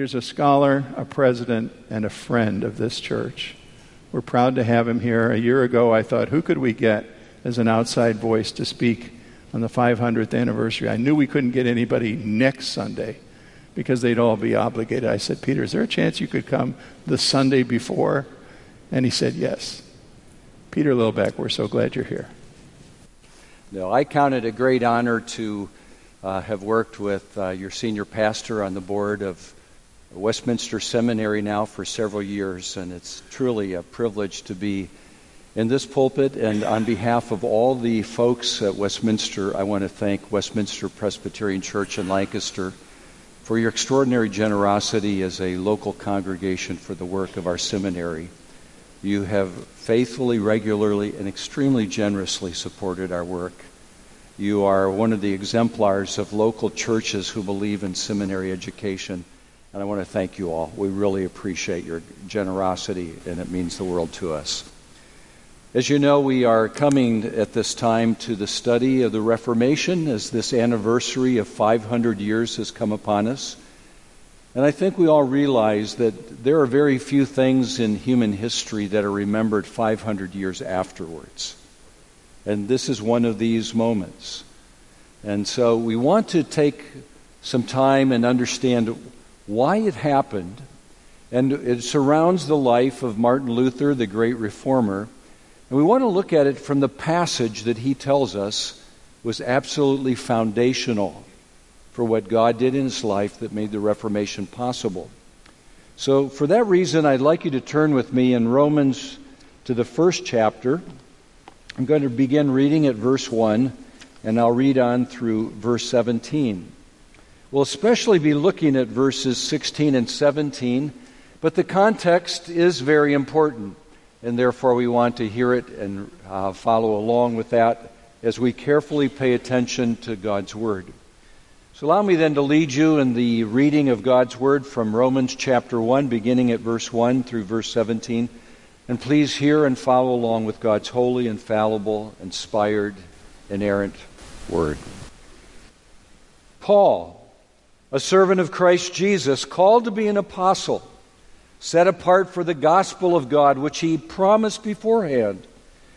Peter's a scholar, a president, and a friend of this church. We're proud to have him here. A year ago, I thought, who could we get as an outside voice to speak on the 500th anniversary? I knew we couldn't get anybody next Sunday because they'd all be obligated. I said, Peter, is there a chance you could come the Sunday before? And he said, yes. Peter Lillback, we're so glad you're here. No, I count it a great honor to uh, have worked with uh, your senior pastor on the board of Westminster Seminary now for several years, and it's truly a privilege to be in this pulpit. And on behalf of all the folks at Westminster, I want to thank Westminster Presbyterian Church in Lancaster for your extraordinary generosity as a local congregation for the work of our seminary. You have faithfully, regularly, and extremely generously supported our work. You are one of the exemplars of local churches who believe in seminary education and I want to thank you all. We really appreciate your generosity, and it means the world to us. As you know, we are coming at this time to the study of the Reformation as this anniversary of 500 years has come upon us. And I think we all realize that there are very few things in human history that are remembered 500 years afterwards. And this is one of these moments. And so we want to take some time and understand why it happened, and it surrounds the life of Martin Luther, the great reformer. And we want to look at it from the passage that he tells us was absolutely foundational for what God did in his life that made the Reformation possible. So, for that reason, I'd like you to turn with me in Romans to the first chapter. I'm going to begin reading at verse 1, and I'll read on through verse 17. We'll especially be looking at verses 16 and 17, but the context is very important, and therefore we want to hear it and uh, follow along with that as we carefully pay attention to God's Word. So allow me then to lead you in the reading of God's Word from Romans chapter 1, beginning at verse 1 through verse 17. And please hear and follow along with God's holy, infallible, inspired, inerrant Word. Paul, a servant of Christ Jesus, called to be an apostle, set apart for the gospel of God, which he promised beforehand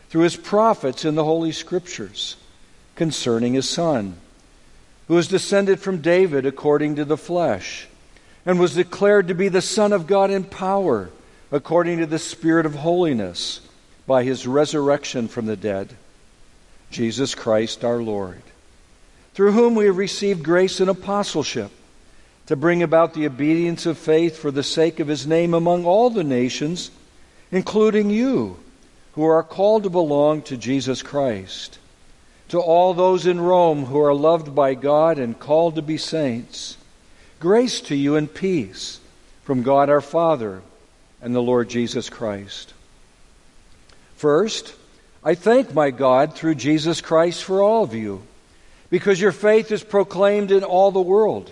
through his prophets in the Holy Scriptures concerning his Son, who was descended from David according to the flesh, and was declared to be the Son of God in power, according to the Spirit of holiness, by his resurrection from the dead, Jesus Christ our Lord, through whom we have received grace and apostleship to bring about the obedience of faith for the sake of his name among all the nations, including you, who are called to belong to Jesus Christ. To all those in Rome who are loved by God and called to be saints, grace to you and peace from God our Father and the Lord Jesus Christ. First, I thank my God through Jesus Christ for all of you, because your faith is proclaimed in all the world.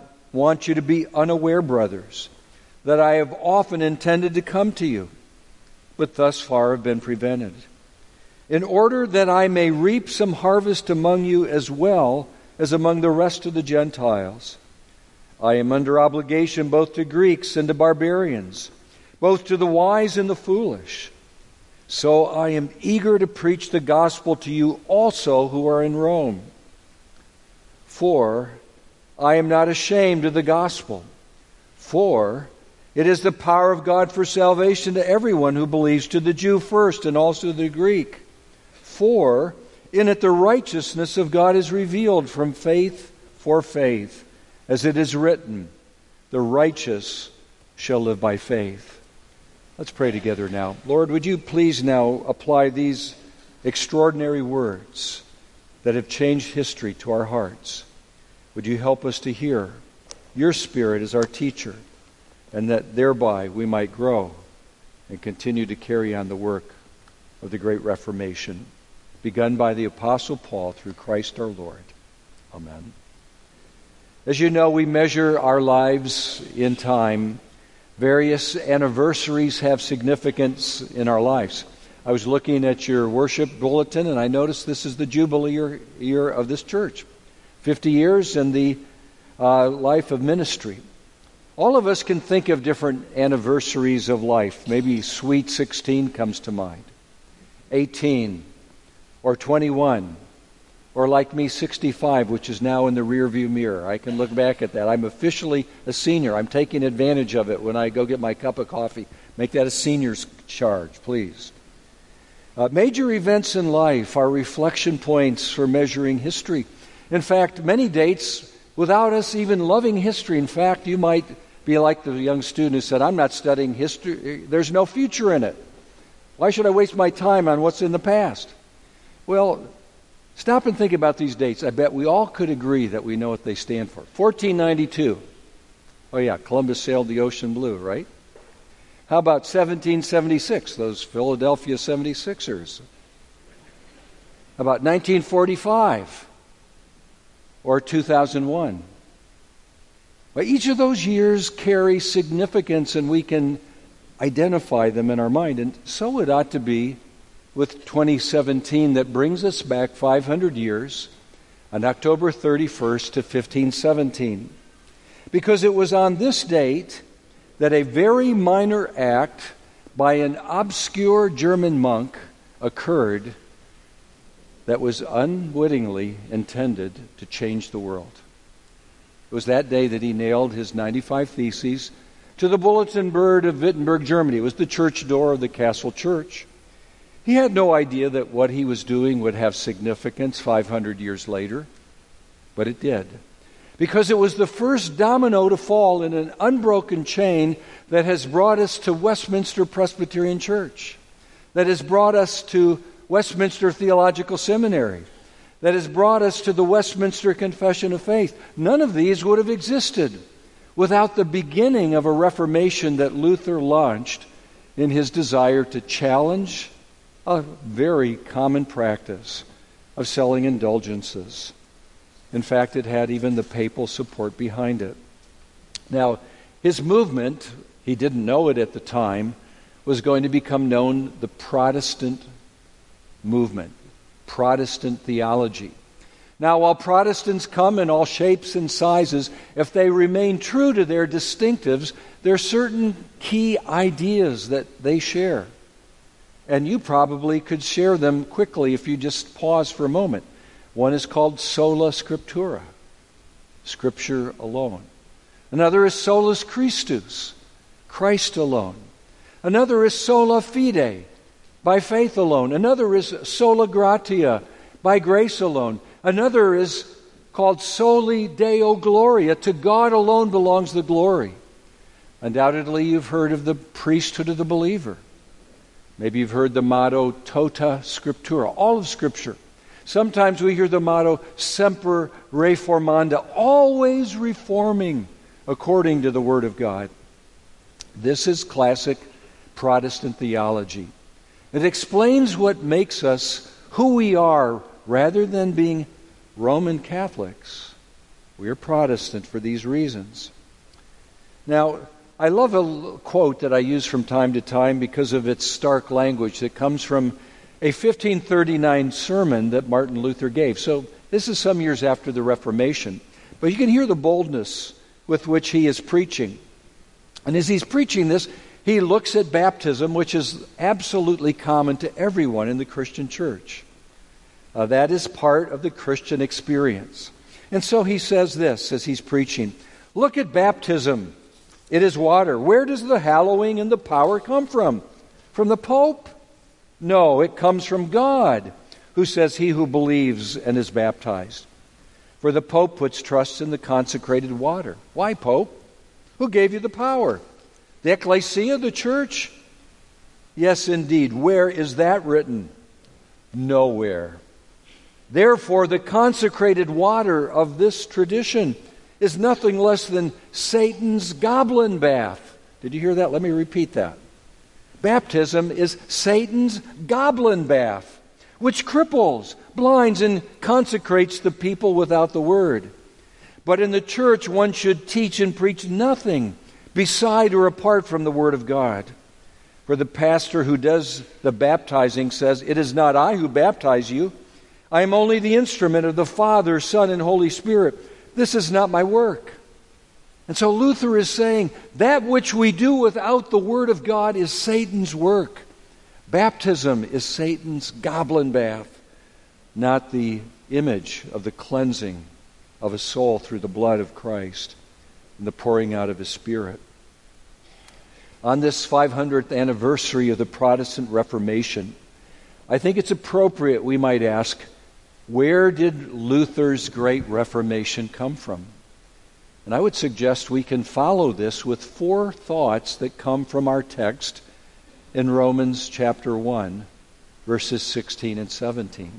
want you to be unaware, brothers, that I have often intended to come to you, but thus far have been prevented, in order that I may reap some harvest among you as well as among the rest of the Gentiles. I am under obligation both to Greeks and to barbarians, both to the wise and the foolish. So I am eager to preach the gospel to you also who are in Rome. For I am not ashamed of the gospel. For it is the power of God for salvation to everyone who believes, to the Jew first and also to the Greek. For in it the righteousness of God is revealed from faith for faith, as it is written, the righteous shall live by faith. Let's pray together now. Lord, would you please now apply these extraordinary words that have changed history to our hearts? Would you help us to hear your Spirit is our teacher, and that thereby we might grow and continue to carry on the work of the great Reformation, begun by the Apostle Paul through Christ our Lord. Amen. As you know, we measure our lives in time. Various anniversaries have significance in our lives. I was looking at your worship bulletin and I noticed this is the Jubilee year, of this church. 50 years in the uh, life of ministry. All of us can think of different anniversaries of life. Maybe Sweet 16 comes to mind, 18, or 21, or like me, 65, which is now in the rearview mirror. I can look back at that. I'm officially a senior. I'm taking advantage of it when I go get my cup of coffee. Make that a senior's charge, please. Uh, major events in life are reflection points for measuring history. In fact, many dates without us even loving history. In fact, you might be like the young student who said, I'm not studying history, there's no future in it. Why should I waste my time on what's in the past? Well, stop and think about these dates. I bet we all could agree that we know what they stand for. 1492. Oh, yeah, Columbus sailed the ocean blue, right? How about 1776, those Philadelphia 76ers? How about 1945? Or 2001. But each of those years carry significance and we can identify them in our mind. And so it ought to be with 2017 that brings us back 500 years on October 31st to 1517. Because it was on this date that a very minor act by an obscure German monk occurred that was unwittingly intended to change the world. It was that day that he nailed his 95 Theses to the bulletin board of Wittenberg, Germany. It was the church door of the castle church. He had no idea that what he was doing would have significance 500 years later, but it did. Because it was the first domino to fall in an unbroken chain that has brought us to Westminster Presbyterian Church, that has brought us to Westminster Theological Seminary that has brought us to the Westminster Confession of Faith. None of these would have existed without the beginning of a Reformation that Luther launched in his desire to challenge a very common practice of selling indulgences. In fact, it had even the papal support behind it. Now, his movement, he didn't know it at the time, was going to become known the Protestant movement, Protestant theology. Now, while Protestants come in all shapes and sizes, if they remain true to their distinctives, there are certain key ideas that they share. And you probably could share them quickly if you just pause for a moment. One is called sola scriptura, Scripture alone. Another is solus Christus, Christ alone. Another is sola fide, by faith alone. Another is sola gratia, by grace alone. Another is called soli deo gloria. To God alone belongs the glory. Undoubtedly, you've heard of the priesthood of the believer. Maybe you've heard the motto tota scriptura, all of Scripture. Sometimes we hear the motto semper reformanda, always reforming according to the Word of God. This is classic Protestant theology. It explains what makes us who we are rather than being Roman Catholics. We are Protestant for these reasons. Now, I love a quote that I use from time to time because of its stark language that comes from a 1539 sermon that Martin Luther gave. So, this is some years after the Reformation. But you can hear the boldness with which he is preaching. And as he's preaching this, he looks at baptism, which is absolutely common to everyone in the Christian church. Uh, that is part of the Christian experience. And so he says this as he's preaching Look at baptism. It is water. Where does the hallowing and the power come from? From the Pope? No, it comes from God, who says, He who believes and is baptized. For the Pope puts trust in the consecrated water. Why, Pope? Who gave you the power? The ecclesia, the church? Yes, indeed. Where is that written? Nowhere. Therefore, the consecrated water of this tradition is nothing less than Satan's goblin bath. Did you hear that? Let me repeat that. Baptism is Satan's goblin bath, which cripples, blinds, and consecrates the people without the word. But in the church, one should teach and preach nothing beside or apart from the Word of God. For the pastor who does the baptizing says, It is not I who baptize you. I am only the instrument of the Father, Son, and Holy Spirit. This is not my work. And so Luther is saying that which we do without the Word of God is Satan's work. Baptism is Satan's goblin bath, not the image of the cleansing of a soul through the blood of Christ and the pouring out of his Spirit. On this 500th anniversary of the Protestant Reformation, I think it's appropriate we might ask where did Luther's great Reformation come from? And I would suggest we can follow this with four thoughts that come from our text in Romans chapter 1, verses 16 and 17.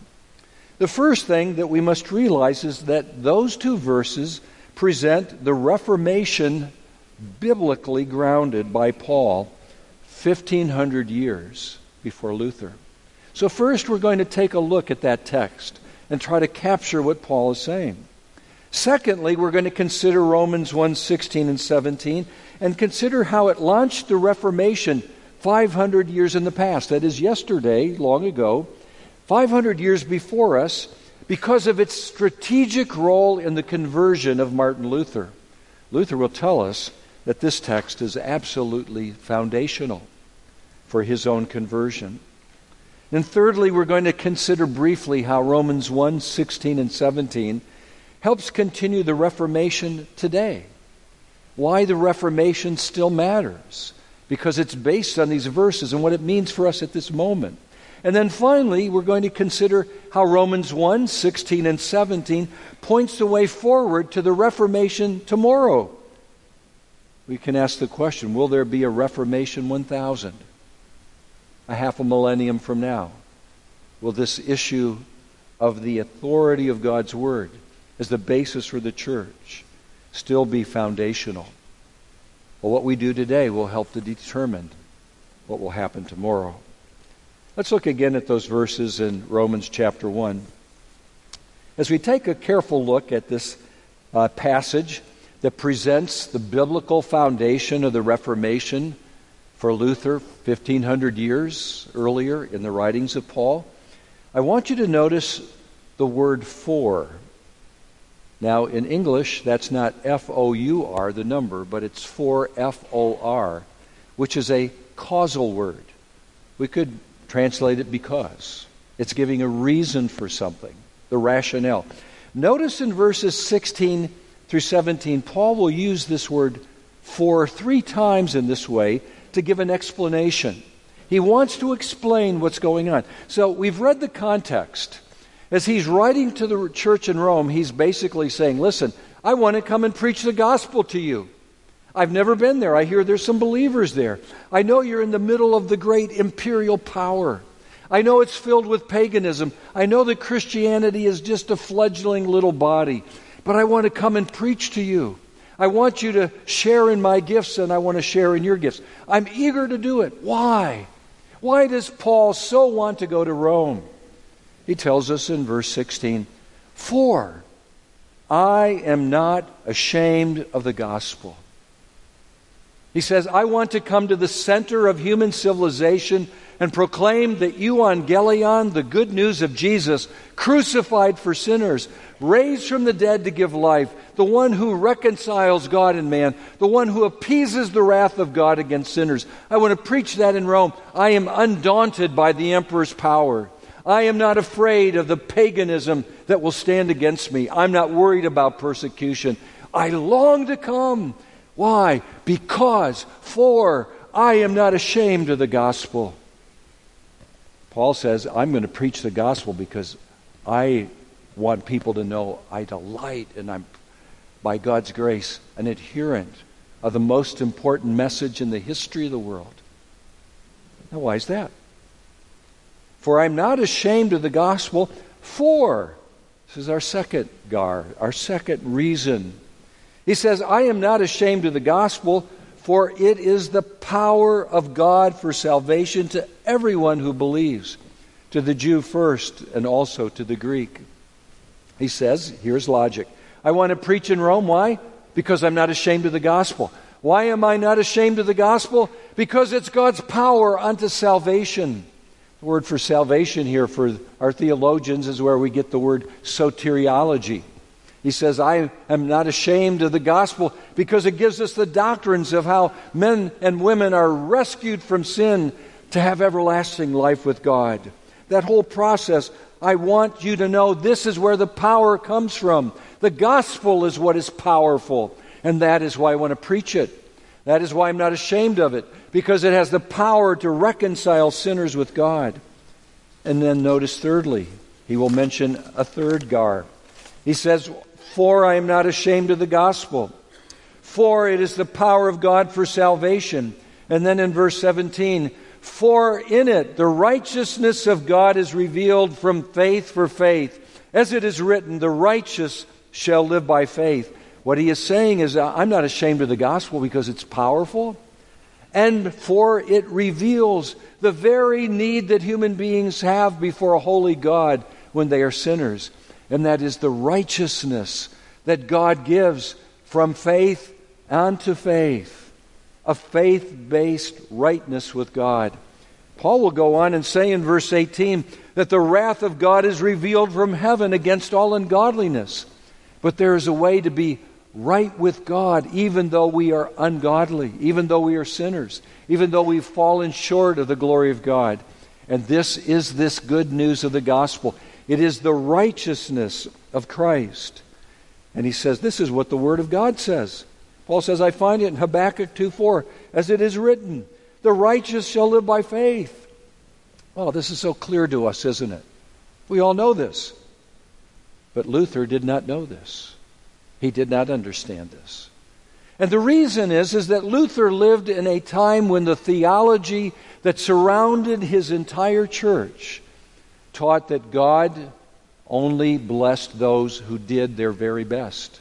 The first thing that we must realize is that those two verses present the Reformation biblically grounded by Paul 1500 years before Luther. So, first, we're going to take a look at that text and try to capture what Paul is saying. Secondly, we're going to consider Romans 1 16 and 17 and consider how it launched the Reformation 500 years in the past. That is, yesterday, long ago, 500 years before us, because of its strategic role in the conversion of Martin Luther. Luther will tell us that this text is absolutely foundational for his own conversion. And thirdly, we're going to consider briefly how Romans 1 16 and 17 helps continue the Reformation today. Why the Reformation still matters. Because it's based on these verses and what it means for us at this moment. And then finally, we're going to consider how Romans 1 16 and 17 points the way forward to the Reformation tomorrow. We can ask the question will there be a Reformation 1000? A half a millennium from now? Will this issue of the authority of God's Word as the basis for the church still be foundational? Well, what we do today will help to determine what will happen tomorrow. Let's look again at those verses in Romans chapter 1. As we take a careful look at this uh, passage that presents the biblical foundation of the Reformation for Luther 1500 years earlier in the writings of Paul, I want you to notice the word for. Now, in English, that's not F O U R, the number, but it's for F O R, which is a causal word. We could Translate it because. It's giving a reason for something, the rationale. Notice in verses 16 through 17, Paul will use this word for three times in this way to give an explanation. He wants to explain what's going on. So we've read the context. As he's writing to the church in Rome, he's basically saying, Listen, I want to come and preach the gospel to you. I've never been there. I hear there's some believers there. I know you're in the middle of the great imperial power. I know it's filled with paganism. I know that Christianity is just a fledgling little body. But I want to come and preach to you. I want you to share in my gifts and I want to share in your gifts. I'm eager to do it. Why? Why does Paul so want to go to Rome? He tells us in verse 16, For I am not ashamed of the gospel he says, I want to come to the center of human civilization and proclaim the euangelion, the good news of Jesus, crucified for sinners, raised from the dead to give life, the one who reconciles God and man, the one who appeases the wrath of God against sinners. I want to preach that in Rome. I am undaunted by the emperor's power. I am not afraid of the paganism that will stand against me. I'm not worried about persecution. I long to come. Why? Because, for I am not ashamed of the gospel. Paul says, I'm going to preach the gospel because I want people to know I delight and I'm, by God's grace, an adherent of the most important message in the history of the world. Now, why is that? For I'm not ashamed of the gospel, for, this is our second gar, our second reason. He says, I am not ashamed of the gospel, for it is the power of God for salvation to everyone who believes, to the Jew first, and also to the Greek. He says, here's logic. I want to preach in Rome. Why? Because I'm not ashamed of the gospel. Why am I not ashamed of the gospel? Because it's God's power unto salvation. The word for salvation here for our theologians is where we get the word soteriology. He says, I am not ashamed of the gospel because it gives us the doctrines of how men and women are rescued from sin to have everlasting life with God. That whole process, I want you to know this is where the power comes from. The gospel is what is powerful, and that is why I want to preach it. That is why I'm not ashamed of it, because it has the power to reconcile sinners with God. And then notice, thirdly, he will mention a third gar. He says, For I am not ashamed of the gospel, for it is the power of God for salvation. And then in verse 17, For in it the righteousness of God is revealed from faith for faith. As it is written, the righteous shall live by faith. What he is saying is, I'm not ashamed of the gospel because it's powerful, and for it reveals the very need that human beings have before a holy God when they are sinners, and that is the righteousness that God gives from faith unto faith, a faith based rightness with God. Paul will go on and say in verse 18 that the wrath of God is revealed from heaven against all ungodliness. But there is a way to be right with God, even though we are ungodly, even though we are sinners, even though we've fallen short of the glory of God. And this is this good news of the gospel. It is the righteousness of Christ. And he says, This is what the Word of God says. Paul says, I find it in Habakkuk 2 4, as it is written, The righteous shall live by faith. Oh, this is so clear to us, isn't it? We all know this. But Luther did not know this. He did not understand this. And the reason is, is that Luther lived in a time when the theology that surrounded his entire church taught that God only blessed those who did their very best.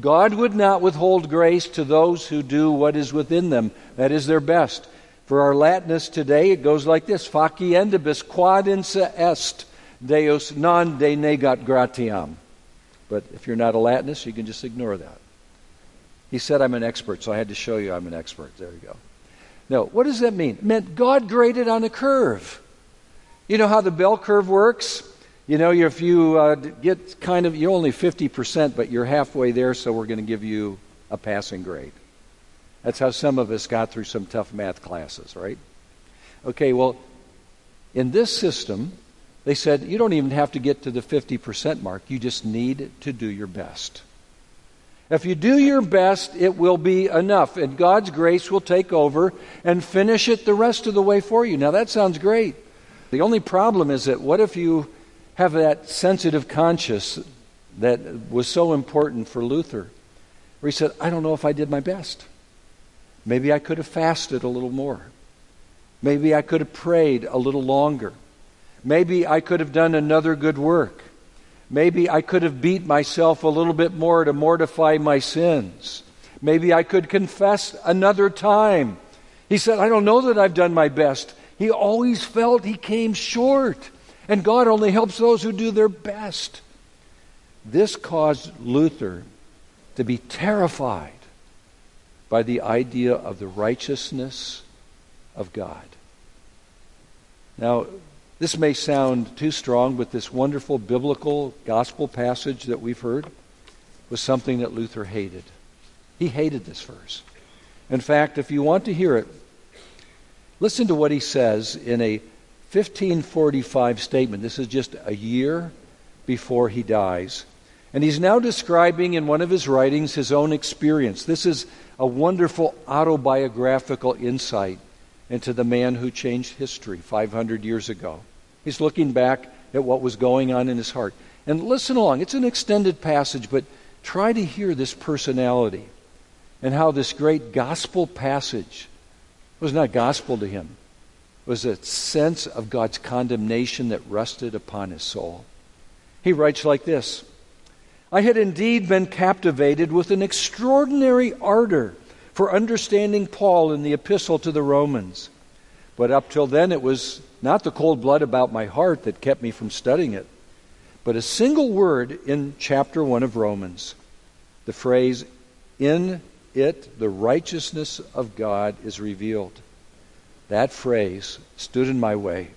God would not withhold grace to those who do what is within them, that is their best. For our Latinist today, it goes like this Facientibus quod insa est, Deus non de negat gratiam. But if you're not a Latinist, you can just ignore that. He said, I'm an expert, so I had to show you I'm an expert. There you go. No, what does that mean? It meant God graded on a curve. You know how the bell curve works? You know, if you uh, get kind of, you're only 50%, but you're halfway there, so we're going to give you a passing grade. That's how some of us got through some tough math classes, right? Okay, well, in this system, they said, you don't even have to get to the 50% mark. You just need to do your best. If you do your best, it will be enough, and God's grace will take over and finish it the rest of the way for you. Now, that sounds great. The only problem is that what if you have that sensitive conscience that was so important for Luther, where he said, I don't know if I did my best. Maybe I could have fasted a little more. Maybe I could have prayed a little longer. Maybe I could have done another good work. Maybe I could have beat myself a little bit more to mortify my sins. Maybe I could confess another time. He said, I don't know that I've done my best. He always felt he came short. And God only helps those who do their best. This caused Luther to be terrified by the idea of the righteousness of God. Now, this may sound too strong, but this wonderful biblical gospel passage that we've heard was something that Luther hated. He hated this verse. In fact, if you want to hear it, listen to what he says in a 1545 statement. This is just a year before he dies. And he's now describing in one of his writings his own experience. This is a wonderful autobiographical insight into the man who changed history 500 years ago. He's looking back at what was going on in his heart. And listen along. It's an extended passage, but try to hear this personality and how this great gospel passage was not gospel to him. It was a sense of God's condemnation that rested upon his soul. He writes like this I had indeed been captivated with an extraordinary ardor for understanding Paul in the epistle to the Romans. But up till then, it was not the cold blood about my heart that kept me from studying it, but a single word in chapter 1 of Romans the phrase, in it the righteousness of God is revealed. That phrase stood in my way.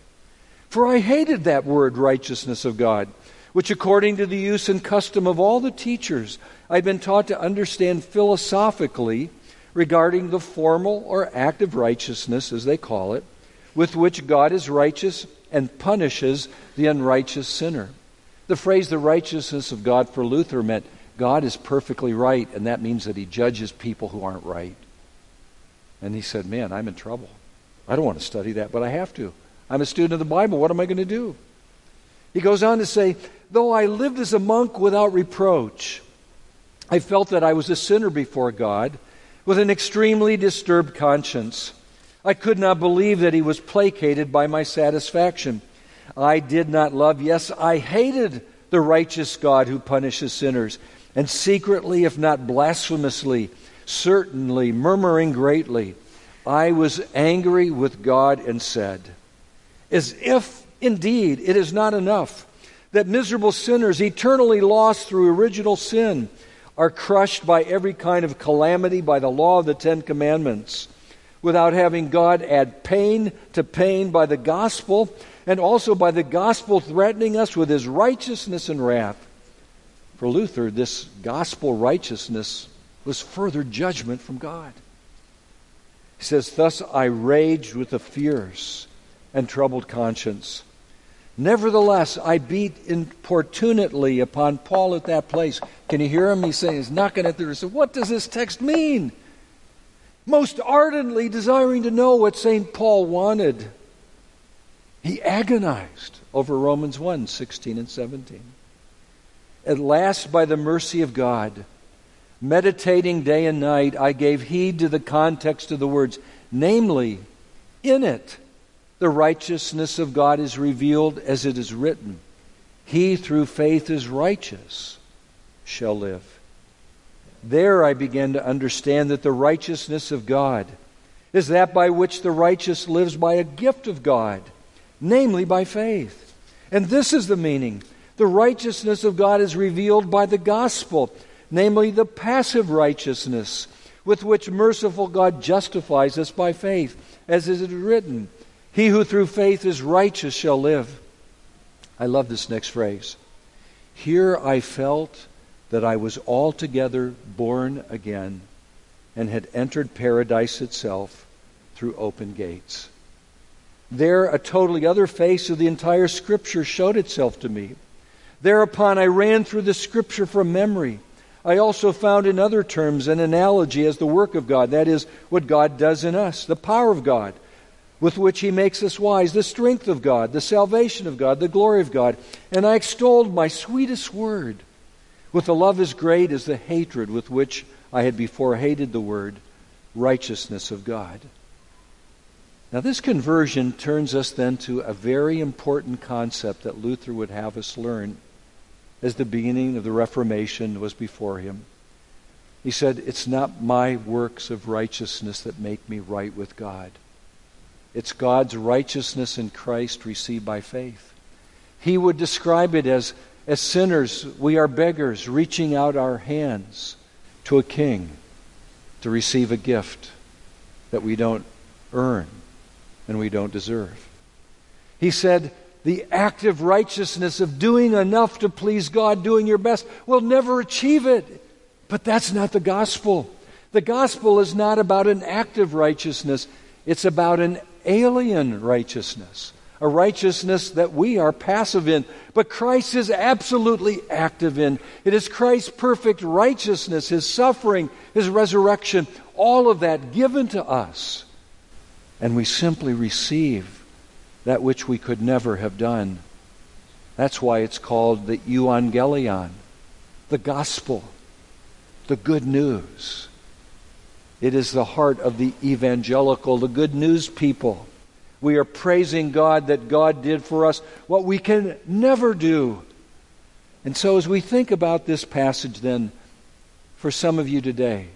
For I hated that word, righteousness of God which, according to the use and custom of all the teachers, I've been taught to understand philosophically regarding the formal or active righteousness, as they call it, with which God is righteous and punishes the unrighteous sinner. The phrase the righteousness of God for Luther meant God is perfectly right, and that means that he judges people who aren't right. And he said, Man, I'm in trouble. I don't want to study that, but I have to. I'm a student of the Bible. What am I going to do? He goes on to say, Though I lived as a monk without reproach, I felt that I was a sinner before God with an extremely disturbed conscience. I could not believe that He was placated by my satisfaction. I did not love, yes, I hated the righteous God who punishes sinners, and secretly, if not blasphemously, certainly murmuring greatly, I was angry with God and said, As if indeed it is not enough that miserable sinners, eternally lost through original sin, are crushed by every kind of calamity by the law of the Ten Commandments, without having God add pain to pain by the gospel, and also by the gospel threatening us with his righteousness and wrath. For Luther, this gospel righteousness was further judgment from God. He says, Thus I raged with a fierce and troubled conscience. Nevertheless, I beat importunately upon Paul at that place. Can you hear him? He's saying, he's knocking at the door. So, what does this text mean? Most ardently desiring to know what St. Paul wanted. He agonized over Romans 1 16 and 17. At last, by the mercy of God, meditating day and night, I gave heed to the context of the words, namely, in it the righteousness of God is revealed as it is written He through faith is righteous shall live. There I began to understand that the righteousness of God is that by which the righteous lives by a gift of God, namely by faith. And this is the meaning. The righteousness of God is revealed by the gospel, namely the passive righteousness with which merciful God justifies us by faith, as is written. He who through faith is righteous shall live. I love this next phrase. Here I felt that I was altogether born again and had entered paradise itself through open gates. There, a totally other face of the entire Scripture showed itself to me. Thereupon, I ran through the Scripture from memory. I also found in other terms an analogy as the work of God, that is, what God does in us, the power of God with which he makes us wise, the strength of God, the salvation of God, the glory of God. And I extolled my sweetest word with the love as great as the hatred with which I had before hated the word righteousness of God. Now, this conversion turns us then to a very important concept that Luther would have us learn as the beginning of the Reformation was before him. He said, It's not my works of righteousness that make me right with God. It's God's righteousness in Christ received by faith. He would describe it as, as sinners, we are beggars reaching out our hands to a king to receive a gift that we don't earn and we don't deserve. He said, the active righteousness of doing enough to please God, doing your best, will never achieve it. But that's not the gospel. The gospel is not about an active righteousness, it's about an alien righteousness, a righteousness that we are passive in, but Christ is absolutely active in. It is Christ's perfect righteousness, his suffering, his resurrection, all of that given to us. And we simply receive that which we could never have done. That's why it's called the euangelion, the gospel, the good news. It is the heart of the evangelical, the good news people. We are praising God that God did for us what we can never do. And so, as we think about this passage, then, for some of you today,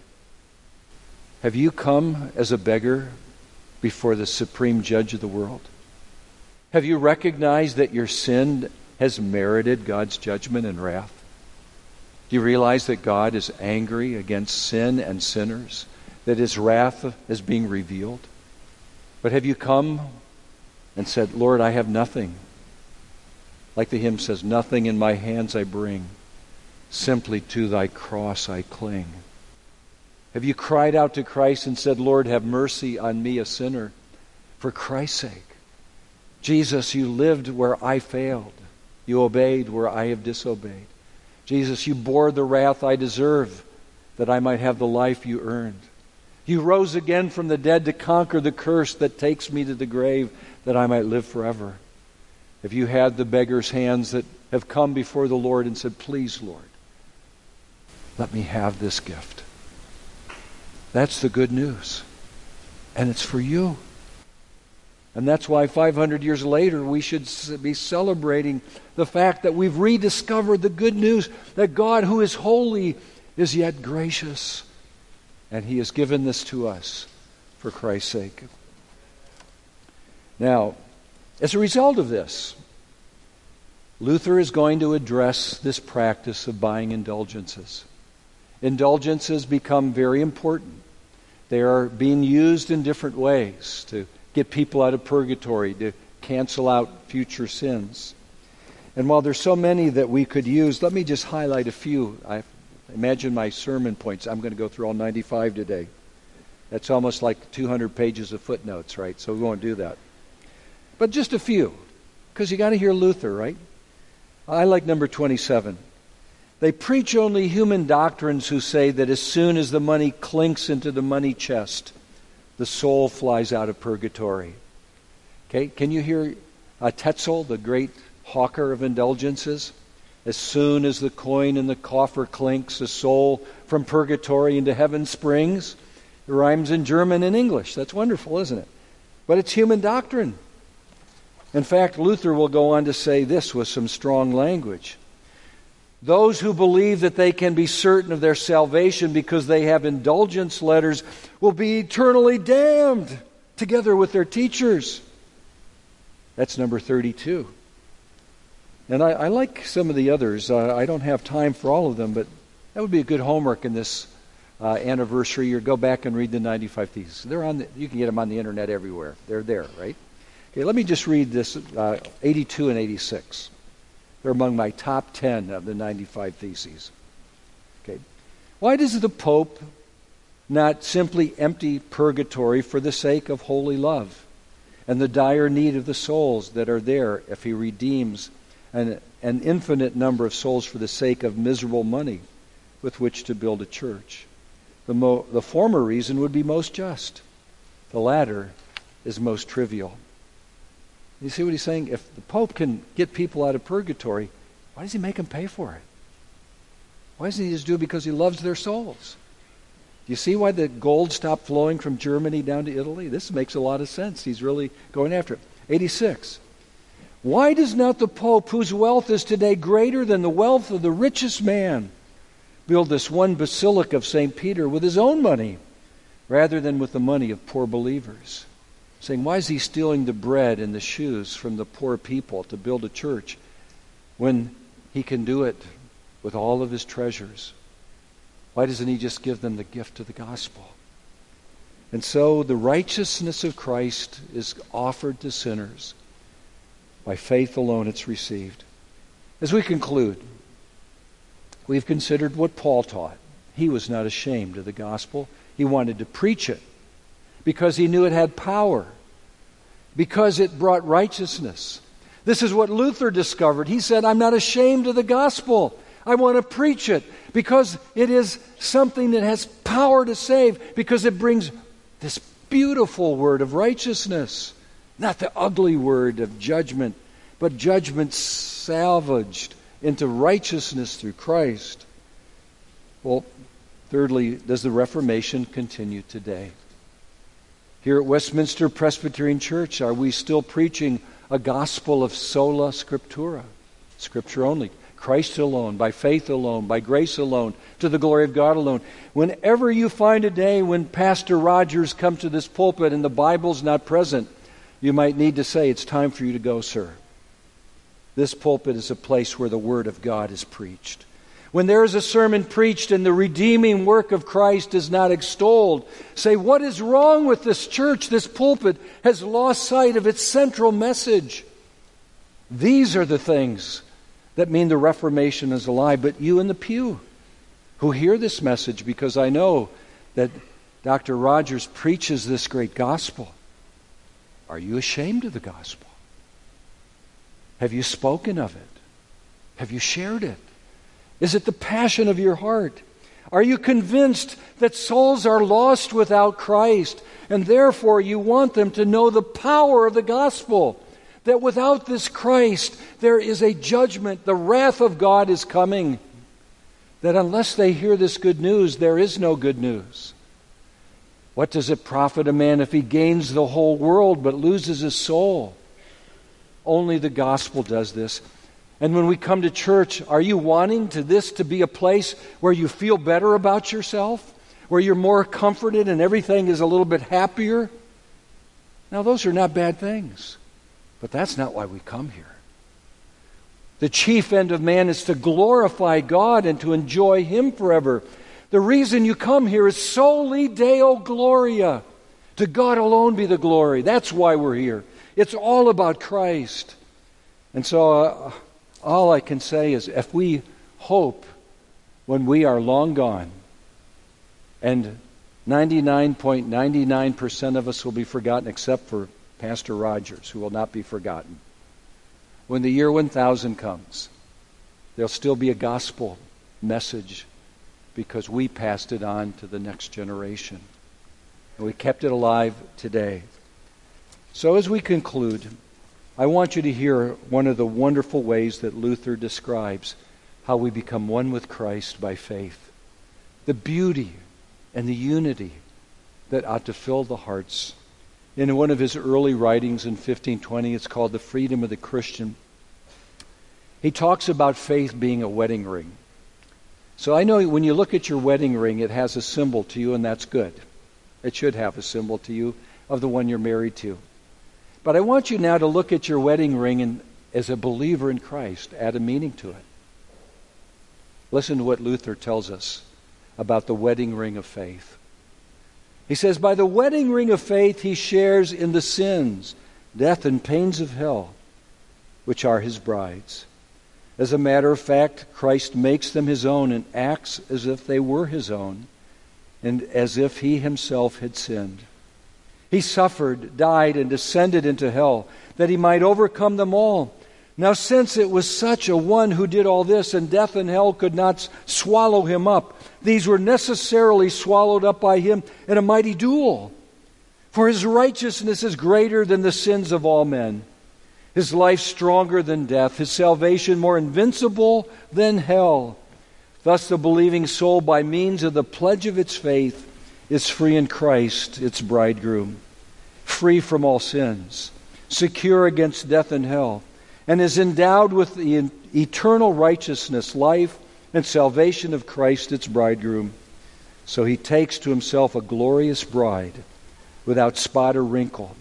have you come as a beggar before the supreme judge of the world? Have you recognized that your sin has merited God's judgment and wrath? Do you realize that God is angry against sin and sinners? That his wrath is being revealed? But have you come and said, Lord, I have nothing? Like the hymn says, Nothing in my hands I bring, simply to thy cross I cling. Have you cried out to Christ and said, Lord, have mercy on me, a sinner, for Christ's sake? Jesus, you lived where I failed. You obeyed where I have disobeyed. Jesus, you bore the wrath I deserve that I might have the life you earned. You rose again from the dead to conquer the curse that takes me to the grave that I might live forever. If you had the beggar's hands that have come before the Lord and said, Please, Lord, let me have this gift. That's the good news. And it's for you. And that's why 500 years later, we should be celebrating the fact that we've rediscovered the good news that God, who is holy, is yet gracious. And He has given this to us for Christ's sake. Now, as a result of this, Luther is going to address this practice of buying indulgences. Indulgences become very important. They are being used in different ways to get people out of purgatory, to cancel out future sins. And while there's so many that we could use, let me just highlight a few. I imagine my sermon points. I'm going to go through all 95 today. That's almost like 200 pages of footnotes, right? So we won't do that. But just a few, because you got to hear Luther, right? I like number 27. They preach only human doctrines who say that as soon as the money clinks into the money chest, the soul flies out of purgatory. Okay, can you hear uh, Tetzel, the great hawker of indulgences? As soon as the coin in the coffer clinks, the soul from purgatory into heaven springs. It rhymes in German and English. That's wonderful, isn't it? But it's human doctrine. In fact, Luther will go on to say this with some strong language. Those who believe that they can be certain of their salvation because they have indulgence letters will be eternally damned together with their teachers. That's number 32. And I, I like some of the others. Uh, I don't have time for all of them, but that would be a good homework in this uh, anniversary year. Go back and read the 95 Theses. They're on the, you can get them on the internet everywhere. They're there, right? Okay, let me just read this uh, 82 and 86. They're among my top 10 of the 95 Theses. Okay. Why does the Pope not simply empty purgatory for the sake of holy love and the dire need of the souls that are there if he redeems an, an infinite number of souls for the sake of miserable money with which to build a church? The, mo- the former reason would be most just, the latter is most trivial. You see what he's saying? If the Pope can get people out of purgatory, why does he make them pay for it? Why doesn't he just do it because he loves their souls? Do you see why the gold stopped flowing from Germany down to Italy? This makes a lot of sense. He's really going after it. 86. Why does not the Pope, whose wealth is today greater than the wealth of the richest man, build this one basilica of St. Peter with his own money rather than with the money of poor believers? Saying, Why is he stealing the bread and the shoes from the poor people to build a church when he can do it with all of his treasures? Why doesn't he just give them the gift of the gospel? And so the righteousness of Christ is offered to sinners. By faith alone it's received. As we conclude, we've considered what Paul taught. He was not ashamed of the gospel. He wanted to preach it because he knew it had power, because it brought righteousness. This is what Luther discovered. He said, I'm not ashamed of the gospel. I want to preach it because it is something that has power to save, because it brings this beautiful word of righteousness, not the ugly word of judgment, but judgment salvaged into righteousness through Christ. Well, thirdly, does the Reformation continue today? Here at Westminster Presbyterian Church, are we still preaching a gospel of sola scriptura, scripture only? Christ alone, by faith alone, by grace alone, to the glory of God alone. Whenever you find a day when Pastor Rogers comes to this pulpit and the Bible's not present, you might need to say, It's time for you to go, sir. This pulpit is a place where the Word of God is preached. When there is a sermon preached and the redeeming work of Christ is not extolled, say, What is wrong with this church? This pulpit has lost sight of its central message. These are the things that mean the Reformation is alive, but you in the pew who hear this message because I know that Dr. Rogers preaches this great gospel. Are you ashamed of the gospel? Have you spoken of it? Have you shared it? Is it the passion of your heart? Are you convinced that souls are lost without Christ and therefore you want them to know the power of the gospel? that without this Christ, there is a judgment. The wrath of God is coming. That unless they hear this good news, there is no good news. What does it profit a man if he gains the whole world but loses his soul? Only the gospel does this. And when we come to church, are you wanting to this to be a place where you feel better about yourself? Where you're more comforted and everything is a little bit happier? Now, those are not bad things. But that's not why we come here. The chief end of man is to glorify God and to enjoy Him forever. The reason you come here is soli Deo Gloria. To God alone be the glory. That's why we're here. It's all about Christ. And so, uh, all I can say is if we hope when we are long gone, and 99.99% of us will be forgotten except for Pastor Rogers, who will not be forgotten. When the year 1000 comes, there'll still be a gospel message because we passed it on to the next generation. And we kept it alive today. So, as we conclude, I want you to hear one of the wonderful ways that Luther describes how we become one with Christ by faith. The beauty and the unity that ought to fill the hearts in one of his early writings in 1520, it's called The Freedom of the Christian. He talks about faith being a wedding ring. So I know when you look at your wedding ring, it has a symbol to you, and that's good. It should have a symbol to you of the one you're married to. But I want you now to look at your wedding ring and, as a believer in Christ, add a meaning to it. Listen to what Luther tells us about the wedding ring of faith. He says, By the wedding ring of faith, he shares in the sins, death, and pains of hell, which are his brides. As a matter of fact, Christ makes them his own and acts as if they were his own, and as if he himself had sinned. He suffered, died, and descended into hell, that he might overcome them all now, since it was such a one who did all this, and death and hell could not swallow him up, these were necessarily swallowed up by him in a mighty duel. For his righteousness is greater than the sins of all men, his life stronger than death, his salvation more invincible than hell. Thus, the believing soul, by means of the pledge of its faith, is free in Christ, its bridegroom, free from all sins, secure against death and hell and is endowed with the eternal righteousness, life, and salvation of Christ, its bridegroom. So he takes to himself a glorious bride without spot or wrinkle,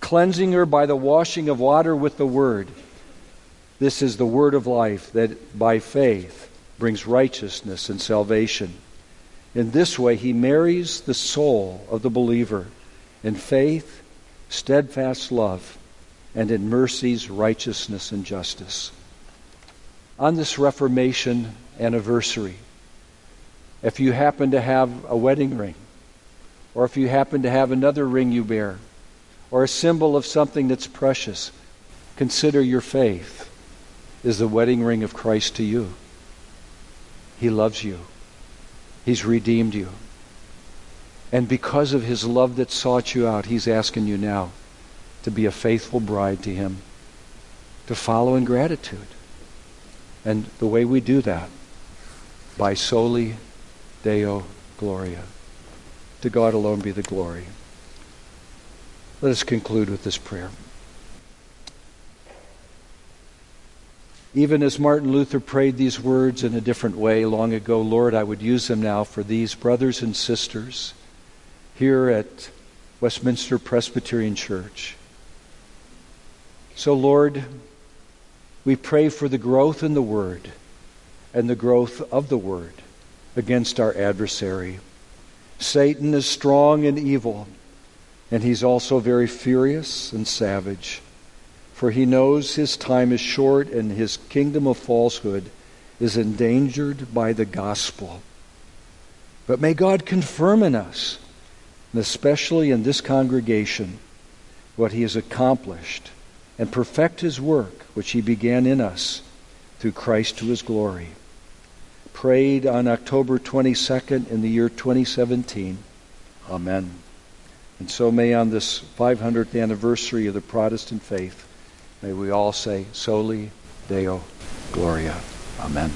cleansing her by the washing of water with the word. This is the word of life that by faith brings righteousness and salvation. In this way, he marries the soul of the believer in faith, steadfast love, and in mercies, righteousness, and justice. On this Reformation anniversary, if you happen to have a wedding ring, or if you happen to have another ring you bear, or a symbol of something that's precious, consider your faith is the wedding ring of Christ to you. He loves you. He's redeemed you. And because of his love that sought you out, he's asking you now to be a faithful bride to him, to follow in gratitude. And the way we do that, by soli Deo Gloria. To God alone be the glory. Let us conclude with this prayer. Even as Martin Luther prayed these words in a different way long ago, Lord, I would use them now for these brothers and sisters here at Westminster Presbyterian Church. So, Lord, we pray for the growth in the Word and the growth of the Word against our adversary. Satan is strong and evil, and he's also very furious and savage for he knows his time is short and his kingdom of falsehood is endangered by the gospel. But may God confirm in us, and especially in this congregation, what he has accomplished and perfect his work which he began in us through Christ to his glory. Prayed on October 22nd in the year 2017. Amen. And so may on this 500th anniversary of the Protestant faith, May we all say, Soli Deo Gloria. Amen.